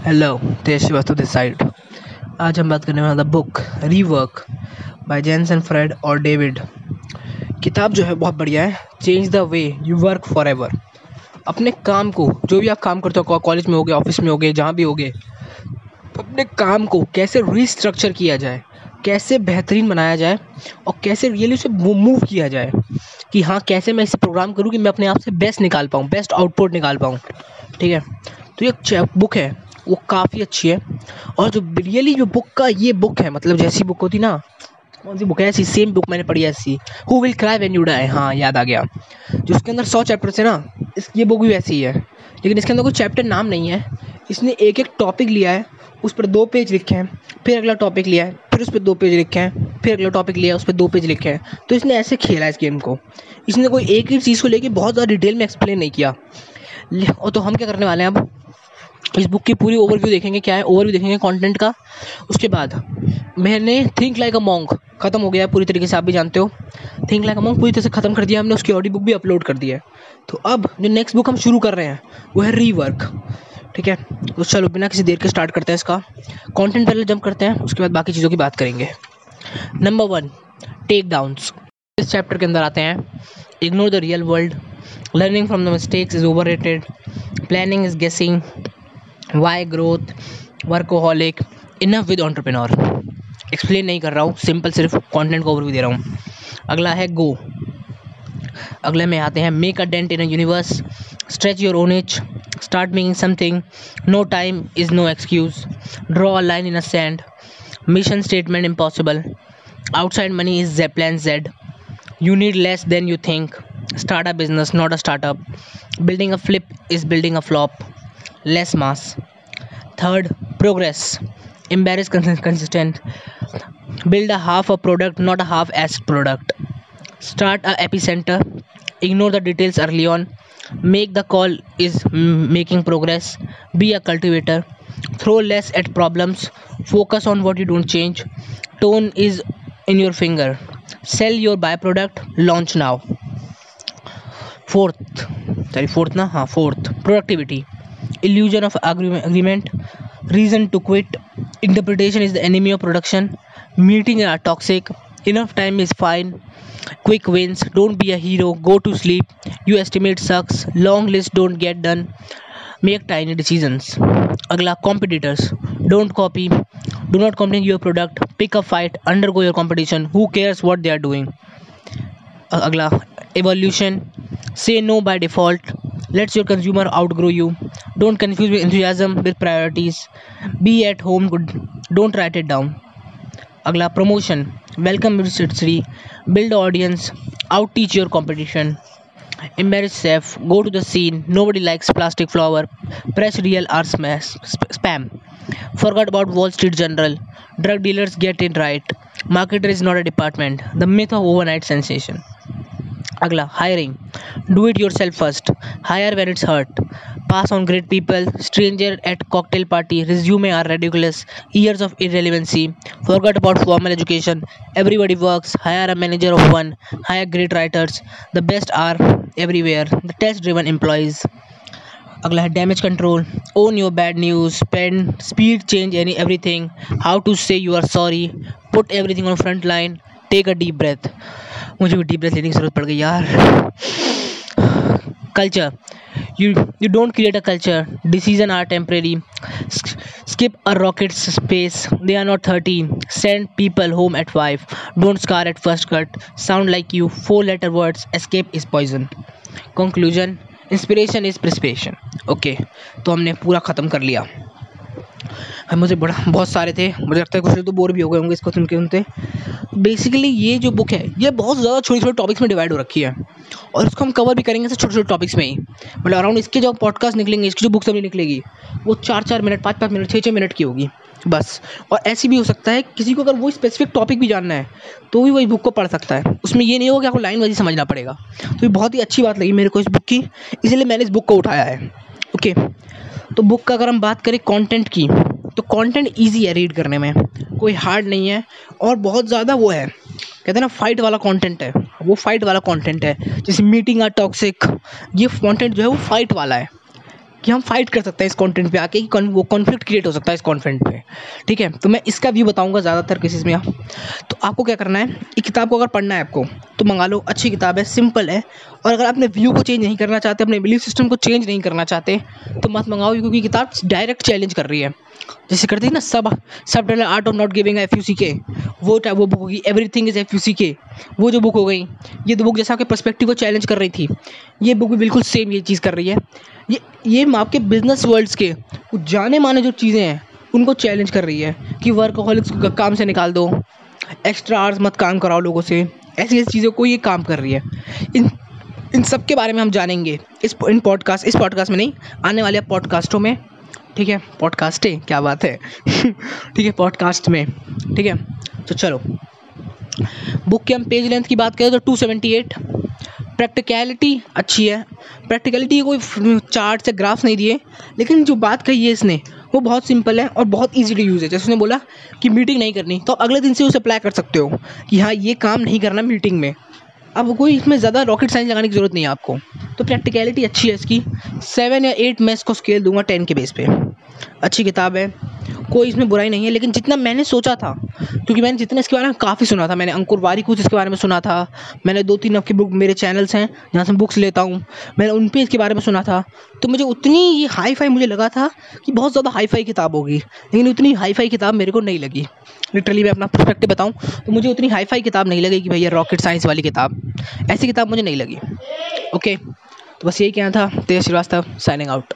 Hello देश वस्तु this side आज हम बात करने वाला book rework by Jason Fried और डेविड किताब जो है बहुत बढ़िया है। Change the way you work forever अपने काम को, जो भी आप काम करते हो कॉलेज में हो गए, ऑफ़िस में हो गए, जहाँ भी हो गए, अपने काम को कैसे रिस्ट्रक्चर किया जाए, कैसे बेहतरीन बनाया जाए और कैसे रियली उसे मूव किया जाए कि हाँ कैसे मैं इसे प्रोग्राम करूँ कि मैं अपने आप से बेस्ट निकाल पाऊँ बेस्ट आउटपुट निकाल पाऊँ। ठीक है? तो ये बुक है। वो काफ़ी अच्छी है। और जो रियली जो बुक का ये बुक है मतलब जैसी बुक होती ना, कौन सी बुक है? ऐसी सेम बुक मैंने पढ़ी है ऐसी। Who will cry when you die हाँ याद आ गया। जो उसके अंदर सौ चैप्टर थे ना, इस, ये बुक भी वैसी ही है। लेकिन इसके अंदर कोई चैप्टर नाम नहीं है। इसने एक एक टॉपिक लिया है, उस पर दो पेज लिखे हैं, फिर अगला टॉपिक लिया है, फिर उस पर दो पेज लिखे हैं, फिर अगला टॉपिक लिया है, उस पर दो पेज लिखे हैं। तो इसने ऐसे खेला है इस गेम को। इसने कोई एक ही चीज़ को लेकर बहुत ज़्यादा डिटेल में एक्सप्लेन नहीं किया। और तो हम क्या करने वाले हैं अब? इस बुक की पूरी ओवरव्यू देखेंगे, क्या है ओवरव्यू देखेंगे कंटेंट का। उसके बाद, मैंने थिंक लाइक अ मॉन्क ख़त्म हो गया है पूरी तरीके से, आप भी जानते हो। थिंक लाइक अ मॉन्क पूरी तरह से ख़त्म कर दिया हमने, उसकी ऑडियो बुक भी अपलोड कर दी है। तो अब, जो नेक्स्ट बुक हम शुरू कर रहे हैं, वो है रीवर्क ठीक है? तो चलो, बिना किसी देर के स्टार्ट करते हैं इसका। कंटेंट पहले जंप करते हैं, उसके बाद बाकी चीज़ों की बात करेंगे। नंबर वन टेक डाउन्स इस चैप्टर के अंदर आते हैं। Ignore the real world learning from the mistakes is overrated planning is guessing why growth workaholic enough with entrepreneur explain नहीं कर रहा हूँ सिंपल सिर्फ़ कंटेंट को ओवरव्यू दे रहा हूँ। अगला है गो अगले में आते हैं make a dent in a universe stretch your own edge start making something no time is no excuse draw a line in a sand mission statement impossible outside money is J plan Z you need less than you think. Start a business, not a startup. Building a flip is building a flop. Less mass. Third progress. Embarrass consistent. Build a half a product not a half assed product. Start a epicenter. Ignore the details early on. Make the call is making progress. Be a cultivator. Throw less at problems. Focus on what you don't change. Tone is in your finger. Sell your byproduct. Launch now. Fourth. Sorry fourth na? Ha fourth. Productivity illusion of agreement. Reason to quit. Interpretation is the enemy of production. Meeting are toxic. Enough time is fine. Quick wins. Don't be a hero. Go to sleep. You estimate sucks. Long list don't get done. Make tiny decisions. Agla competitors. Don't copy. Do not compete your product. Pick a fight. Undergo your competition. Who cares what they are doing? Agla evolution. Say no by default lets your consumer outgrow you. Don't confuse enthusiasm with priorities. Be at home good. Don't write it down. Agla promotion. Welcome city build audience. Out teach your competition. Embarrass self go to the scene. Nobody likes plastic flower. Press real or smash, spam. Forgot about wall street general drug dealers get it right. Marketer is not a department. The myth of overnight sensation Agla, hiring. Do it yourself first. Hire when it's hurt. Pass on great people. Stranger at cocktail party. Resume are ridiculous. Years of irrelevancy. Forget about formal education. Everybody works. Hire a manager of one. Hire great writers. The best are everywhere. The test driven employees. अगला है damage control own your bad news spend speed change any everything how to say you are sorry put everything on front line take a deep breath मुझे भी deep breath लेने की ज़रूरत पड़ गई यार। Culture you you don't create a culture decision are temporary skip a rocket space they are not thirty send people home at five don't scar at first cut sound like you four letter words escape is poison conclusion inspiration is perspiration okay तो हमने पूरा ख़त्म कर लिया। हम मुझे बड़ा, बहुत सारे थे। मुझे लगता है कुछ तो बोर भी हो गए होंगे इसको सुन के सुनते। बेसिकली ये जो बुक है, ये बहुत ज़्यादा छोटे छोटे टॉपिक्स में डिवाइड हो रखी है। और इसको हम कवर भी करेंगे छोटे छोटे टॉपिक्स में ही। मतलब अराउंड इसके जो पॉडकास्ट निकलेंगे, इसकी जो बुक्स अभी निकलेगी, वो चार चार मिनट पाँच पाँच मिनट छः छः मिनट की होगी, बस। और ऐसी भी हो सकता है, किसी को अगर वो स्पेसिफिक टॉपिक भी जानना है तो भी वही बुक को पढ़ सकता है। उसमें ये नहीं होगा कि आपको लाइन वाइज समझना पड़ेगा। तो ये बहुत ही अच्छी बात लगी मेरे को इस बुक की, इसलिए मैंने इस बुक को उठाया है। ओके तो बुक का अगर हम बात करें कंटेंट की तो कंटेंट इजी है रीड करने में। कोई हार्ड नहीं है और बहुत ज़्यादा वो है। कहते हैं ना फाइट वाला कंटेंट है। वो फाइट वाला कंटेंट है। जैसे मीटिंग आ टॉक्सिक ये कंटेंट जो है वो फाइट वाला है। कि हम फाइट कर सकते हैं इस कंटेंट पे आके कि वो कॉन्फ्लिक्ट क्रिएट हो सकता है इस कॉन्टेंट पे। ठीक है? तो मैं इसका व्यू बताऊँगा ज़्यादातर केसेस में। तो आपको क्या करना है? एक किताब को अगर पढ़ना है आपको तो मंगा लो। अच्छी किताब है सिंपल है। और अगर अपने व्यू को चेंज नहीं करना चाहते, अपने बिलीफ सिस्टम को चेंज नहीं करना चाहते तो मत मंगाओ, क्योंकि किताब डायरेक्ट चैलेंज कर रही है। जैसे करते हैं ना, सब subtle art of not giving F U C K वो वो बुक होगी everything is F U C K वो जो बुक हो गई, ये दो बुक जैसा आपके पर्सपेक्टिव को चैलेंज कर रही थी, ये बुक भी बिल्कुल सेम ये चीज़ कर रही है। ये ये आपके बिज़नेस वर्ल्ड्स के जाने माने जो चीज़ें हैं, उनको चैलेंज कर रही है कि वर्कहॉलिक्स को काम से निकाल दो एक्स्ट्रा आवर्स मत काम कराओ लोगों से ऐसी ऐसी चीज़ों को ये काम कर रही है। इन इन सब के बारे में हम जानेंगे। इस इन पॉडकास्ट इस पॉडकास्ट में नहीं, आने वाले पॉडकास्टों में। ठीक है? पॉडकास्ट क्या बात है? ठीक है पॉडकास्ट में। ठीक है? तो चलो। बुक के हम पेज लेंथ की बात करें तो टू सेवेंटी एट प्रैक्टिकलिटी अच्छी है। प्रैक्टिकलिटी कोई चार्ट से ग्राफ नहीं दिए। लेकिन जो बात कही है इसने, वो बहुत सिंपल है और बहुत इजी टू यूज़ है। जैसे उसने बोला कि मीटिंग नहीं करनी तो अगले दिन से उसे अप्लाई कर सकते हो कि हाँ ये काम नहीं करना मीटिंग में। अब कोई इसमें ज़्यादा रॉकेट साइंस लगाने की ज़रूरत नहीं है आपको। तो प्रैक्टिकलिटी अच्छी है इसकी। सेवन या एट मैं इसको स्केल दूँगा टेन के बेस पे। अच्छी किताब है। कोई इसमें बुराई नहीं है, लेकिन जितना मैंने सोचा था, क्योंकि मैंने जितना इसके बारे में काफ़ी सुना था, मैंने अंकुर वारी कुछ इसके बारे में सुना था, मैंने दो तीन आपकी बुक मेरे चैनल्स हैं, जहाँ से बुक्स लेता हूँ, मैंने उन पर इसके बारे में सुना था तो मुझे उतनी ये हाई फाई मुझे लगा था कि बहुत ज़्यादा हाई फाई किताब होगी, लेकिन उतनी हाई फाई किताब मेरे को नहीं लगी। लिटरली मैं अपना परस्पेक्टिव बताऊँ तो मुझे उतनी हाई फाई किताब नहीं लगी कि भैया रॉकेट साइंस वाली किताब, ऐसी किताब मुझे नहीं लगी। ओके तो बस यही कहना था तेज श्रीवास्तव साइनिंग आउट